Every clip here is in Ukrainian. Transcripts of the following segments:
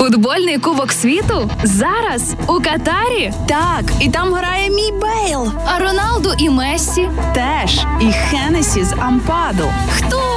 Футбольний кубок світу зараз у Катарі. Так, і там грає мій Бейл. А Роналду і Мессі Теж і Хенесі з Ампаду. хто?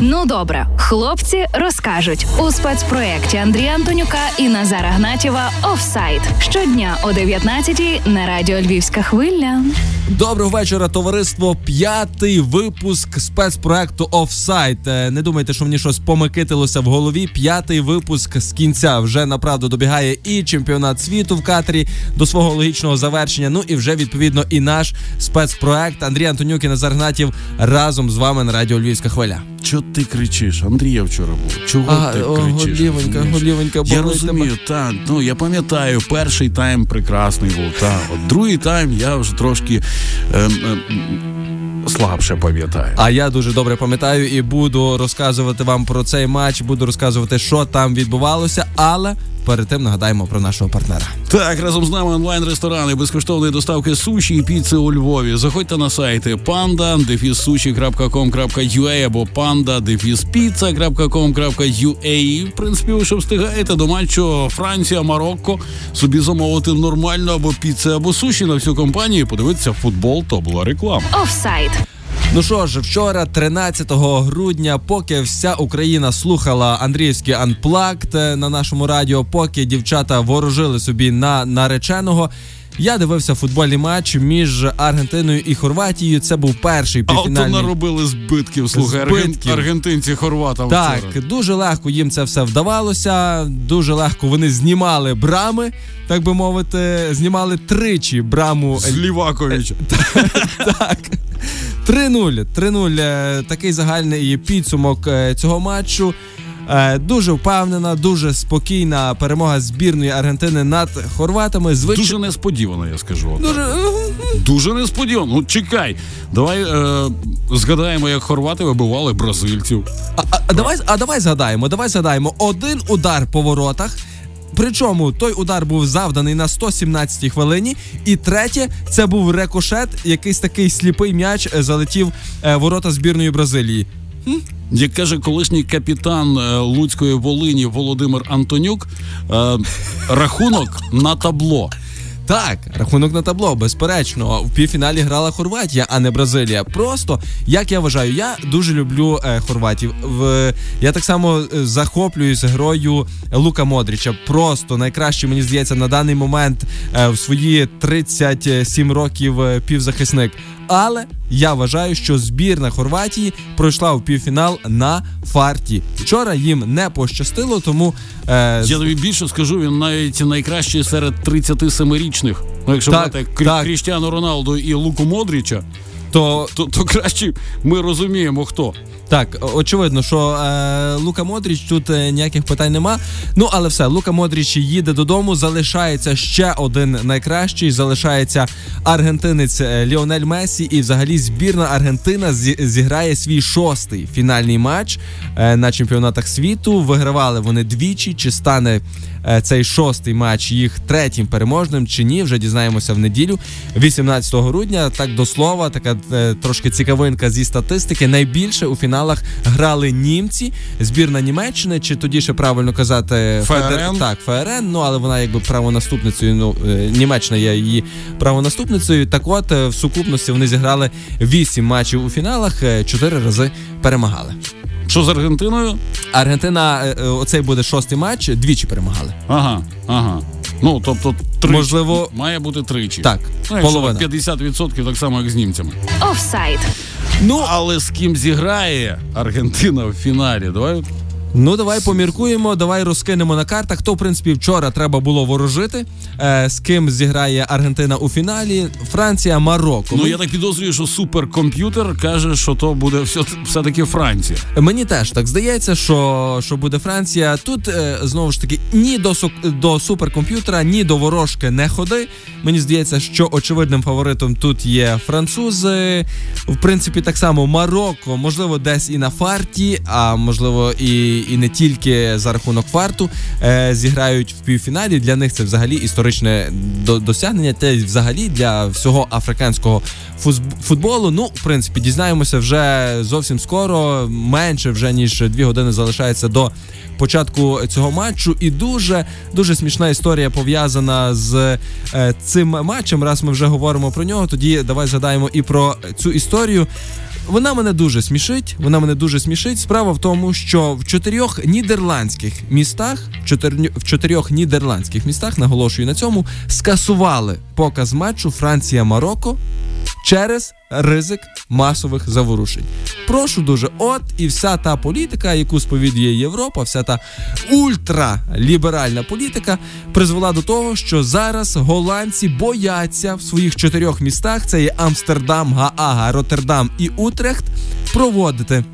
Ну добре, хлопці розкажуть у спецпроєкті Андрія Антонюка і Назара Гнатєва Офсайд щодня о 19 на радіо Львівська хвиля. Доброго вечора, товариство. П'ятий випуск спецпроекту Офсайт. Е, Не думайте, що мені щось помикитилося в голові. П'ятий випуск з кінця вже направду добігає і чемпіонат світу в Катарі до свого логічного завершення. Ну і вже відповідно і наш спецпроект Андрій Антонюк і Назар Гнатів разом з вами на радіо Львівська хвиля. Чого ти кричиш? Андрія вчора був. Чого А, ти о, кричиш? Голівенька, голівенька, Я розумію, та ну я пам'ятаю, перший тайм прекрасний був. Та от другий тайм я вже трошки ем, ем, слабше пам'ятаю. А я дуже добре пам'ятаю і буду розказувати вам про цей матч. Буду розказувати, що там відбувалося, але перед тим нагадаємо про нашого партнера. Так, разом з нами онлайн-ресторани безкоштовної доставки суші і піци у Львові. Заходьте на сайти panda або panda І, В принципі, ви що встигаєте до матчу Франція, Марокко собі замовити нормально або піци, або суші на всю компанію. Подивитися футбол, то була реклама. Офсайд. Ну що ж, вчора, 13 грудня, поки вся Україна слухала Андріївський анплакт на нашому радіо, поки дівчата ворожили собі на нареченого. Я дивився футбольний матч між Аргентиною і Хорватією. Це був перший А от наробили збитків. Слухай, Збитків. аргентинці хорватам Так, вчора. дуже легко їм це все вдавалося. Дуже легко вони знімали брами, так би мовити, знімали тричі браму З Ліваковича. Так. 3-0. 3-0. Е, Такий загальний підсумок е, цього матчу. Е, Дуже впевнена, дуже спокійна перемога збірної Аргентини над хорватами. Звич... Дуже несподівано, я скажу. дуже Дуже несподівано. Ну чекай, давай е, згадаємо, як хорвати вибивали бразильців. А, а, а давай, а давай згадаємо, давай згадаємо. Один удар по воротах. Причому той удар був завданий на 117-й хвилині, і третє це був рекошет, якийсь такий сліпий м'яч е, залетів е, ворота збірної Бразилії. Як каже колишній капітан е, Луцької Волині Володимир Антонюк, рахунок на табло. Так, рахунок на табло, безперечно. В півфіналі грала Хорватія, а не Бразилія. Просто як я вважаю, я дуже люблю е, хорватів. В я так само е, захоплююсь грою Лука Модріча. Просто найкраще мені здається на даний момент е, в свої 37 років е, півзахисник. Але я вважаю, що збірна Хорватії пройшла в півфінал на фарті. Вчора їм не пощастило, тому е, Я тобі більше скажу, він навіть найкращий серед 37-річних. Ну, якщо Так, брати так. Кріштіану Роналду і Луку Модріча, то то, то краще ми розуміємо хто. Так, очевидно, що е, Лука Модріч тут е, ніяких питань нема. Ну але все, Лука Модріч їде додому. Залишається ще один найкращий. Залишається аргентинець е, Ліонель Месі. І взагалі збірна Аргентина зі- зіграє свій шостий фінальний матч е, на чемпіонатах світу. Вигравали вони двічі. Чи стане е, цей шостий матч їх третім переможним чи ні? Вже дізнаємося в неділю, 18 грудня. Так до слова, така трошки цікавинка зі статистики. Найбільше у фіналах грали німці, збірна Німеччини, чи тоді ще правильно казати ФРН. Так, ФРН. Ну але вона якби правонаступницею. Ну е, Німеччина є її правонаступницею. Так, от е, в сукупності вони зіграли 8 матчів у фіналах, 4 рази перемагали. Що з Аргентиною? Аргентина, е, е, оцей буде шостий матч, двічі перемагали. Ага, ага. Ну, тобто, тричі. Можливо- має бути тричі. Так, Ну, половина. 50% так само, як з німцями. Офсайд. Ну, але з ким зіграє Аргентина в фіналі? Давай Ну, давай поміркуємо, давай розкинемо на картах. То, в принципі, вчора треба було ворожити. Е, з ким зіграє Аргентина у фіналі? Франція, Марокко. Ну я так підозрюю, що суперкомп'ютер каже, що то буде все, все-таки Франція. Мені теж так здається, що, що буде Франція. Тут е, знову ж таки ні до до суперкомп'ютера, ні до ворожки не ходи. Мені здається, що очевидним фаворитом тут є французи. В принципі, так само Марокко, можливо, десь і на фарті, а можливо, і, і не тільки за рахунок фарту е, зіграють в півфіналі. Для них це взагалі історичне до- досягнення. Те взагалі для всього африканського футболу. Ну, в принципі, дізнаємося вже зовсім скоро. Менше вже ніж дві години залишається до початку цього матчу. І дуже дуже смішна історія пов'язана з е, цим матчем. Раз ми вже говоримо про нього, тоді давай згадаємо і про цю історію. Вона мене дуже смішить. Вона мене дуже смішить. Справа в тому, що в чотирьох нідерландських містах, в чотирьох нідерландських містах, наголошую на цьому, скасували показ матчу Франція-Марокко через ризик масових заворушень. Прошу дуже, от і вся та політика, яку сповідує Європа, вся та ультраліберальна політика призвела до того, що зараз голландці бояться в своїх чотирьох містах: це є Амстердам, Гаага, Роттердам і Утрехт, проводити.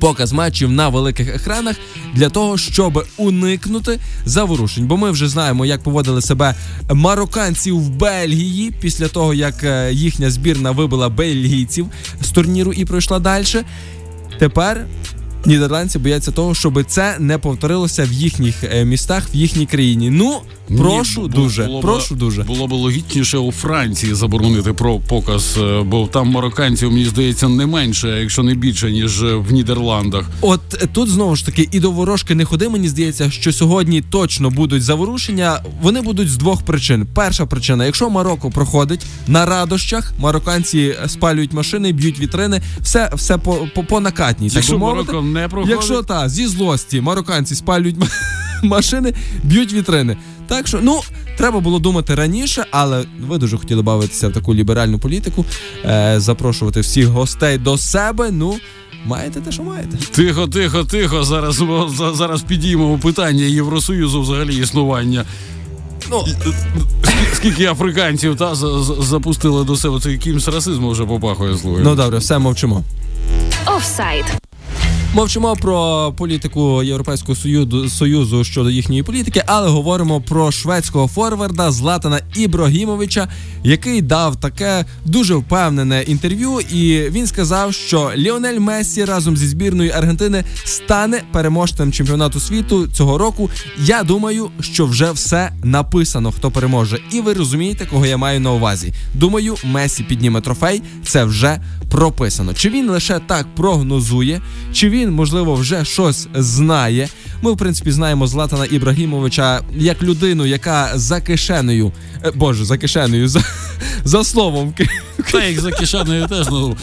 Показ матчів на великих екранах для того, щоб уникнути заворушень. Бо ми вже знаємо, як поводили себе марокканці в Бельгії після того, як е, їхня збірна вибила бельгійців з турніру і пройшла далі. Тепер нідерландці бояться того, щоб це не повторилося в їхніх е, містах, в їхній країні. Ну прошу Ні, дуже, було б- прошу дуже. Було б логічніше у Франції заборонити про показ, е, бо там марокканців, мені здається, не менше, якщо не більше, ніж е, в Нідерландах. От е, тут знову ж таки і до ворожки не ходи. Мені здається, що сьогодні точно будуть заворушення. Вони будуть з двох причин. Перша причина: якщо Марокко проходить на радощах, марокканці спалюють машини, б'ють вітрини, все, все по, по, по накатній. Так би мовити. Марокко не проходить, Якщо та зі злості марокканці спалюють машини, б'ють вітрини. Так що ну треба було думати раніше, але ви дуже хотіли бавитися в таку ліберальну політику, е, запрошувати всіх гостей до себе. Ну маєте те, що маєте. Тихо, тихо, тихо. Зараз зараз підіймемо питання Євросоюзу взагалі існування. Ну Скільки, скільки африканців та за- за- запустили до себе це якимсь расизмом вже попахує слухай. ну добре, все мовчимо. Офсайд. Мовчимо про політику Європейського союзу, союзу щодо їхньої політики, але говоримо про шведського форварда Златана Ібрагімовича, який дав таке дуже впевнене інтерв'ю. І він сказав, що Ліонель Мессі разом зі збірною Аргентини стане переможцем чемпіонату світу цього року. Я думаю, що вже все написано, хто переможе. І ви розумієте, кого я маю на увазі. Думаю, Месі підніме трофей. Це вже прописано. Чи він лише так прогнозує, чи він, можливо, вже щось знає. Ми, в принципі, знаємо Златана Ібрагімовича як людину, яка за кишенею, е, боже, за кишенею, за, за словом. Та як за кишеною теж, ну.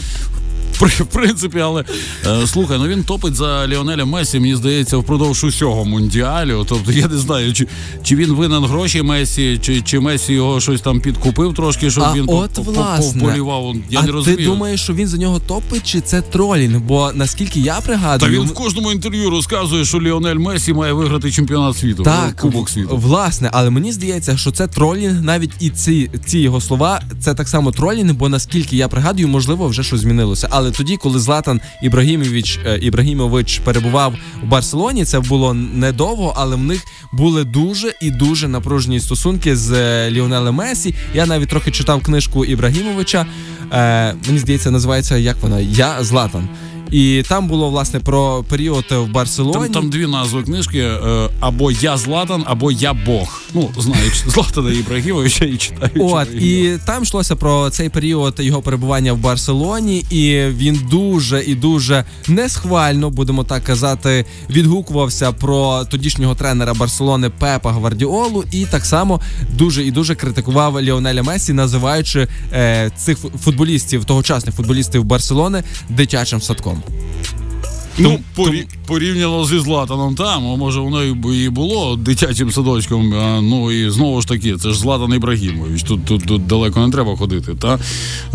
В принципі, але е, слухай, ну він топить за Ліонеля Месі, мені здається, впродовж усього мундіалю. Тобто я не знаю, чи, чи він винен гроші Месі, чи, чи Месі його щось там підкупив трошки, щоб А він от, власне. повполівав. Я а не ти думаєш, що він за нього топить, чи це тролінг? Бо наскільки я пригадую, Та він в кожному інтерв'ю розказує, що Ліонель Месі має виграти чемпіонат світу. Так, Кубок світу. власне, але мені здається, що це тролінг, навіть і ці, ці його слова, це так само тролінг, бо наскільки я пригадую, можливо, вже щось змінилося. Але тоді, коли Златан Ібрагімович е, Ібрагімович перебував у Барселоні, це було недовго, але в них були дуже і дуже напружені стосунки з е, Ліонелем Месі. Я навіть трохи читав книжку Ібрагімовича. Е, мені здається, називається як вона? Я Златан. І там було власне про період в Барселоні. Там, там дві назви книжки: е, або Я Златан, або Я Бог. Ну, знаєш, Златана Ібрагімовича і читаючи. От і там йшлося про цей період його перебування в Барселоні, і він дуже і дуже несхвально, будемо так казати, відгукувався про тодішнього тренера Барселони Пепа Гвардіолу, і так само дуже і дуже критикував Ліонеля Месі, називаючи е, цих футболістів, тогочасних футболістів Барселони дитячим садком. Ну, Тому- порі- порівняно зі Златаном там, а може воно і було дитячим садочком. А, ну і знову ж таки, це ж Златан Ібрагімович. Тут, тут, тут далеко не треба ходити. Та?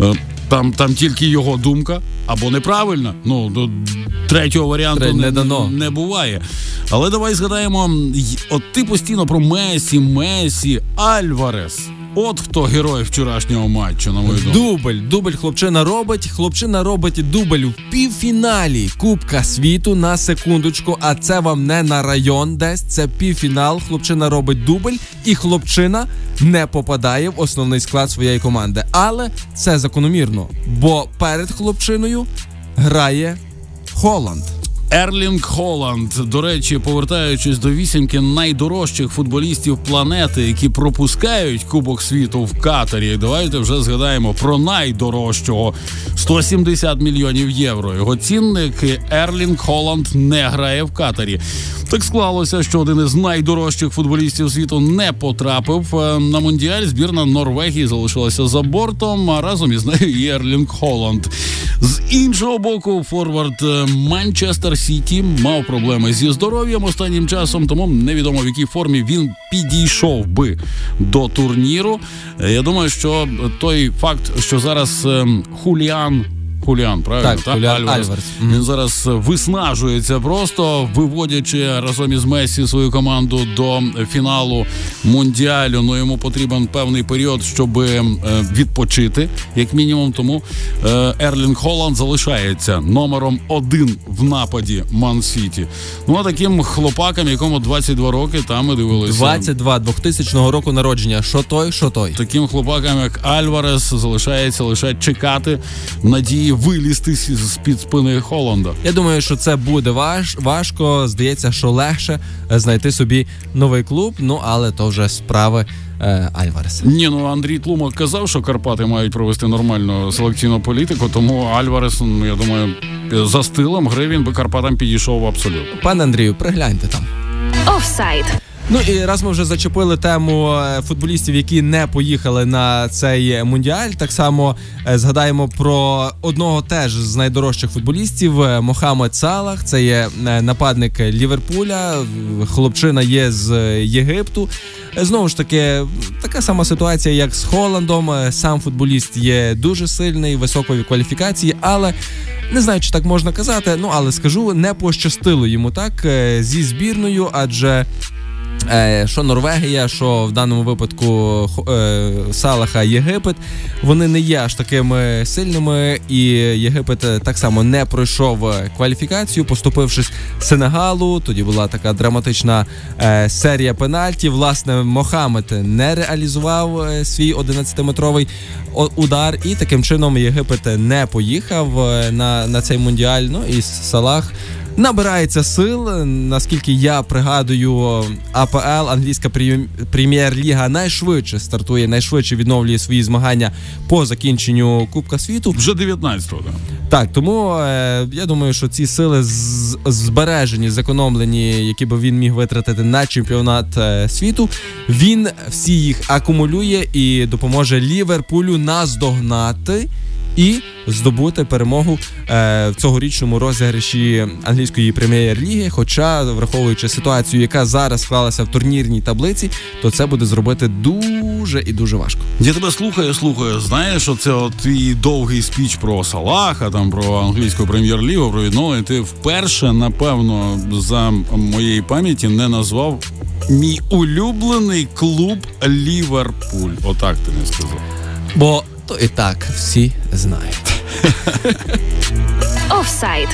Е, Там, там тільки його думка або неправильна. Ну, до третього варіанту Тре- не не, дано. не буває. Але давай згадаємо: от ти постійно про Месі, Месі, Альварес. От хто герой вчорашнього матчу, на мою думку. Дубль, дубль хлопчина робить. Хлопчина робить дубль в півфіналі Кубка світу на секундочку. А це вам не на район, десь це півфінал. Хлопчина робить дубль, і хлопчина не попадає в основний склад своєї команди. Але це закономірно, бо перед хлопчиною грає Холланд. Ерлінг Холланд, до речі, повертаючись до вісімки найдорожчих футболістів планети, які пропускають Кубок світу в Катарі. Давайте вже згадаємо про найдорожчого 170 мільйонів євро. Його цінник Ерлінг Холланд не грає в Катарі. Так склалося, що один із найдорожчих футболістів світу не потрапив е, на мундіаль. Збірна Норвегії залишилася за бортом. А разом із нею і Ерлінг Холланд. З іншого боку, форвард е, Манчестер Сіті мав проблеми зі здоров'ям останнім часом, тому невідомо в якій формі він підійшов би до турніру. Е, Я думаю, що той факт, що зараз ем, Хуліан. Хуліан, правильно? Так, Хуліан Альварес. Мгм. Він зараз виснажується просто, виводячи разом із Месі свою команду до фіналу мундіалю. Ну йому потрібен певний період, щоб е, відпочити, як мінімум. Тому е, Ерлінг Холланд залишається номером один в нападі Ман Сіті. Ну а таким хлопакам, якому 22 роки, там ми дивилися. 22 2000 року народження. Що той, що той. Таким хлопакам, як Альварес, залишається лише чекати надії вилізти з під спини Холланда. Я думаю, що це буде важ, важко. Здається, що легше е, знайти собі новий клуб. Ну але то вже справи е, Альвареса. Ні, ну Андрій Тлумак казав, що Карпати мають провести нормальну селекційну політику, тому Альварес, ну, я думаю, за стилем гри він би Карпатам підійшов абсолютно. Пане Андрію, пригляньте там. Офсайд. Ну і раз ми вже зачепили тему е, футболістів, які не поїхали на цей мундіаль. Так само е, згадаємо про одного теж з найдорожчих футболістів е, Мохамед Салах. Це є нападник Ліверпуля. Хлопчина є з Єгипту. Знову ж таки, така сама ситуація, як з Холландом. Сам футболіст є дуже сильний, високої кваліфікації, але не знаю, чи так можна казати. Ну але скажу, не пощастило йому так зі збірною, адже. Е, Що Норвегія, що в даному випадку е, Салаха Єгипет, вони не є аж такими сильними, і Єгипет е, так само не пройшов кваліфікацію, поступившись Сенегалу. Тоді була така драматична серія пенальтів. Власне, Мохамед не реалізував свій 11-метровий удар, і таким чином Єгипет не поїхав на, на цей мундіаль. Ну і Салах. Набирається сил, наскільки я пригадую, АПЛ, англійська прем- прем'єр-ліга найшвидше стартує, найшвидше відновлює свої змагання по закінченню Кубка світу. Вже 19-го, так. Так, тому е, я думаю, що ці сили з- збережені, зекономлені, які би він міг витратити на чемпіонат е, світу. Він всі їх акумулює і допоможе Ліверпулю наздогнати. І здобути перемогу е, в цьогорічному розіграші англійської прем'єр-ліги. Хоча, враховуючи ситуацію, яка зараз склалася в турнірній таблиці, то це буде зробити дуже і дуже важко. Я тебе слухаю, слухаю. Знаєш, оце от твій довгий спіч про Салаха, там про англійську прем'єр-лігу, про відновлення. Ти вперше, напевно, за моєї пам'яті не назвав мій улюблений клуб Ліверпуль. Отак ти не сказав. Бо то і так всі знають. Офсайд.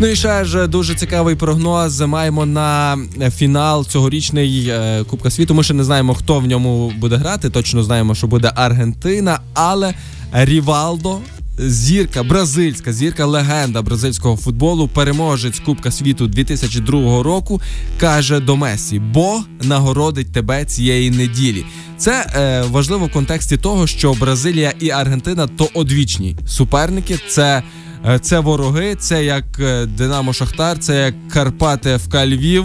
Ну і ще ж дуже цікавий прогноз. Маємо на фінал цьогорічний е, Кубка світу. Ми ще не знаємо, хто в ньому буде грати. Точно знаємо, що буде Аргентина, але Рівалдо. Зірка, бразильська зірка, легенда бразильського футболу, переможець Кубка світу 2002 року, каже до Месі: Бог нагородить тебе цієї неділі. Це е, важливо в контексті того, що Бразилія і Аргентина то одвічні суперники. Це Це вороги, це як е, Динамо Шахтар, це як Карпати ФК Львів,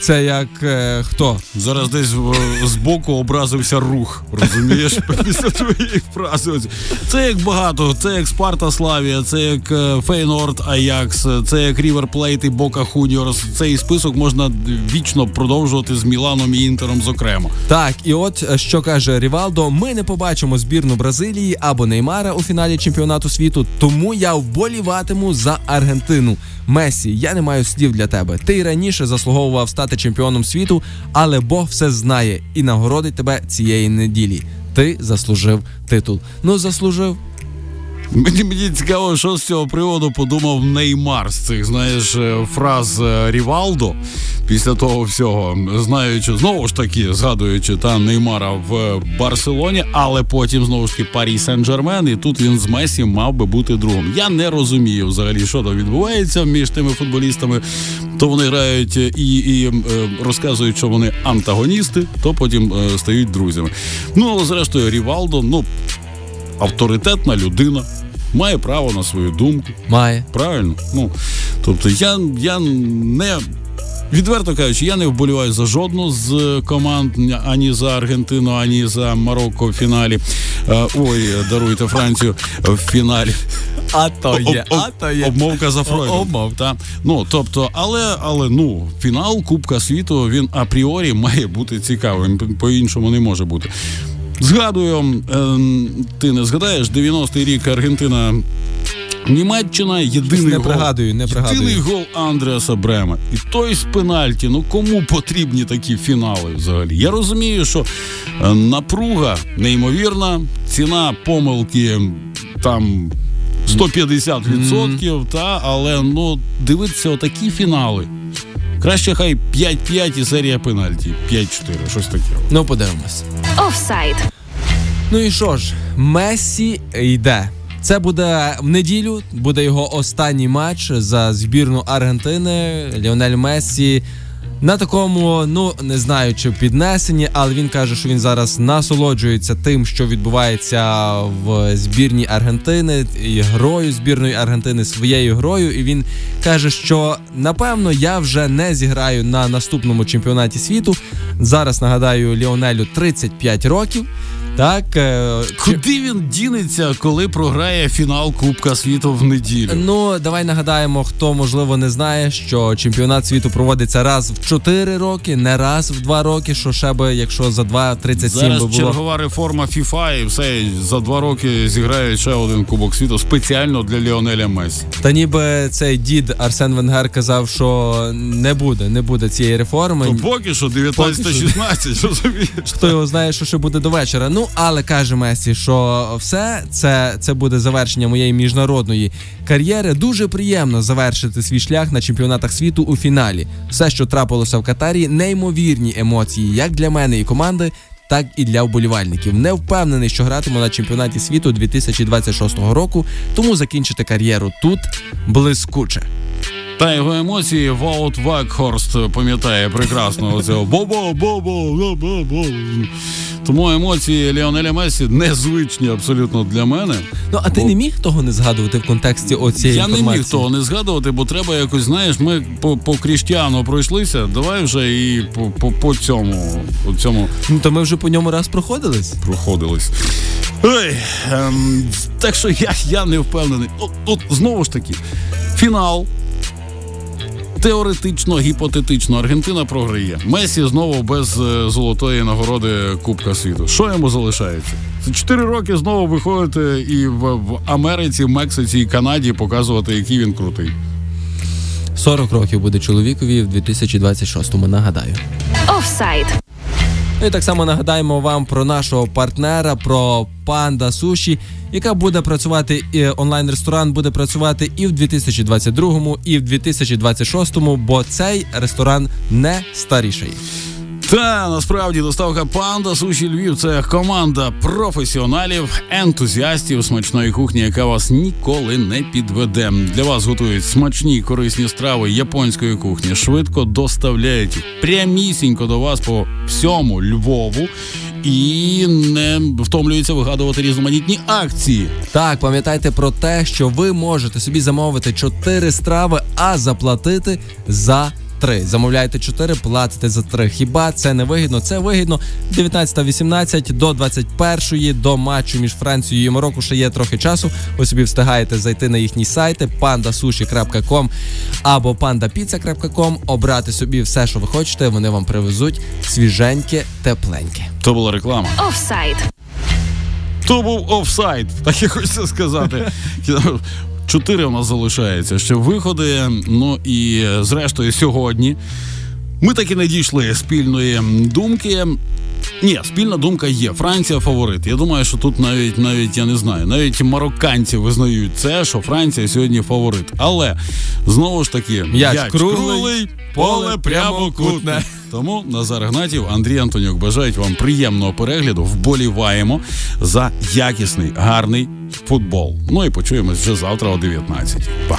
це як е, хто? Зараз десь в- збоку образився рух. Розумієш? Після твоєї фрази. Це як багато, це як Спарта Славія, це як е, Феєнорд Аякс, це як Рівер Плейт і Бока Хуніорс. Цей список можна вічно продовжувати з Міланом і Інтером, зокрема. Так, і от е, що каже Рівалдо: ми не побачимо збірну Бразилії або Неймара у фіналі чемпіонату світу, тому я вболіватиму за Аргентину. Месі, я не маю слів для тебе. Ти й раніше заслуговував стати чемпіоном світу, але Бог все знає і нагородить тебе цієї неділі. Ти заслужив титул. Ну заслужив. Мені мені цікаво, що з цього приводу подумав Неймар з цих знаєш е, фраз е, Рівалдо після того всього, знаючи знову ж таки, згадуючи та Неймара в Барселоні, але потім знову ж таки Парі Сен-Жермен, і тут він з Месі мав би бути другом. Я не розумію взагалі, що там відбувається між тими футболістами. То вони грають і і е, розказують, що вони антагоністи, то потім е, стають друзями. Ну але зрештою, Рівалдо, ну авторитетна людина. Має право на свою думку. Має. Правильно? Ну, тобто я, я не. Відверто кажучи, я не вболіваю за жодну з команд ані за Аргентину, ані за Марокко в фіналі. Е, ой, даруйте Францію в фіналі. А то є, а то є. Обмовка за Фройдом. Обмов. Та. Ну, тобто, але, але ну, фінал Кубка світу він апріорі має бути цікавим. По-іншому не може бути. Згадую, ем, ти не згадаєш, 90-й рік Аргентина. Німеччина єдиний Не гол, пригадую, не пригадую. єдиний гол Андреаса Брема. І той з пенальті. Ну кому потрібні такі фінали взагалі? Я розумію, що е, напруга неймовірна, ціна помилки там 150%, та, але ну дивитися отакі фінали. Краще хай 5-5 і серія пенальті. 5-4, щось таке. Ну, подивимось. Офсайд. Ну і що ж, Месі йде. Це буде в неділю, буде його останній матч за збірну Аргентини. Ліонель Мессі на такому, ну не знаю, чи піднесенні, але він каже, що він зараз насолоджується тим, що відбувається в збірній Аргентини, і грою збірної Аргентини своєю грою. І він каже, що напевно я вже не зіграю на наступному чемпіонаті світу. Зараз нагадаю, Ліонелю 35 років. Так, е, Куди він дінеться, коли програє фінал Кубка світу в неділю? Ну, давай нагадаємо, хто можливо не знає, що чемпіонат світу проводиться раз в 4 роки, не раз в 2 роки. Що ще би, якщо за 2-37 би було. чергова реформа FIFA і все за два роки зіграють ще один Кубок світу спеціально для Ліонеля Месі. Та ніби цей дід Арсен Венгер казав, що не буде, не буде цієї реформи. То поки що 19-16, розумієш? Хто його знає, що ще буде до вечора. Ну, але каже Месі, що все це, це буде завершення моєї міжнародної кар'єри. Дуже приємно завершити свій шлях на чемпіонатах світу у фіналі. Все, що трапилося в Катарі, неймовірні емоції, як для мене і команди. Так і для вболівальників. Не впевнений, що гратиму на чемпіонаті світу 2026 року, тому закінчити кар'єру тут блискуче. Та його емоції Воут Вакхорст пам'ятає прекрасно оцього бобо, бобо, бобо, бобо. Тому емоції Ліонеля Месі незвичні абсолютно для мене. Ну а ти Бо- не міг того не згадувати в контексті оцієї Я не міг того не згадувати, бо треба якось, знаєш, ми по, по Кріштіану пройшлися. Давай вже і по, по, по цьому, по цьому Ну то ми вже по ньому раз проходились. проходились. Ой, ем, так що я, я не впевнений. От, от знову ж таки, фінал. Теоретично, гіпотетично, Аргентина програє. Месі знову без е, золотої нагороди Кубка світу. Що йому залишається? Це чотири роки знову виходити і в, в Америці, Мексиці і Канаді показувати, який він крутий. 40 років буде чоловікові в 2026-му, нагадаю. Офсайд. Ну і так само нагадаємо вам про нашого партнера, про Панда Суші, яка буде працювати і онлайн-ресторан буде працювати і в 2022-му, і в 2026-му, бо цей ресторан не старіший. Та насправді доставка панда суші Львів це команда професіоналів, ентузіастів смачної кухні, яка вас ніколи не підведе. Для вас готують смачні корисні страви японської кухні, швидко доставляють прямісінько до вас по всьому Львову. І не втомлюються вигадувати різноманітні акції. Так, пам'ятайте про те, що ви можете собі замовити 4 страви, а заплатити за 3. Замовляєте 4, платите за 3. Хіба це не вигідно? Це вигідно 19-18 до 21 до матчу між Францією і Марокко ще є трохи часу. Ви собі встигаєте зайти на їхні сайти pandasushi.com або pandapizza.com, обрати собі все, що ви хочете. Вони вам привезуть свіженьке, тепленьке. То була реклама. Офсайд. То був офсайд, так і хочеться сказати. Чотири у нас залишається ще виходи. Ну і е, зрештою, сьогодні Ми таки не дійшли спільної думки. Ні, спільна думка є. Франція фаворит. Я думаю, що тут навіть навіть я не знаю, навіть марокканці визнають це, що Франція сьогодні фаворит. Але знову ж таки, М'яч круглий, поле прямокутне. Тому Назар Гнатів, Андрій Антонюк бажають вам приємного перегляду. Вболіваємо за якісний, гарний футбол. Ну і почуємось вже завтра о 19. Па.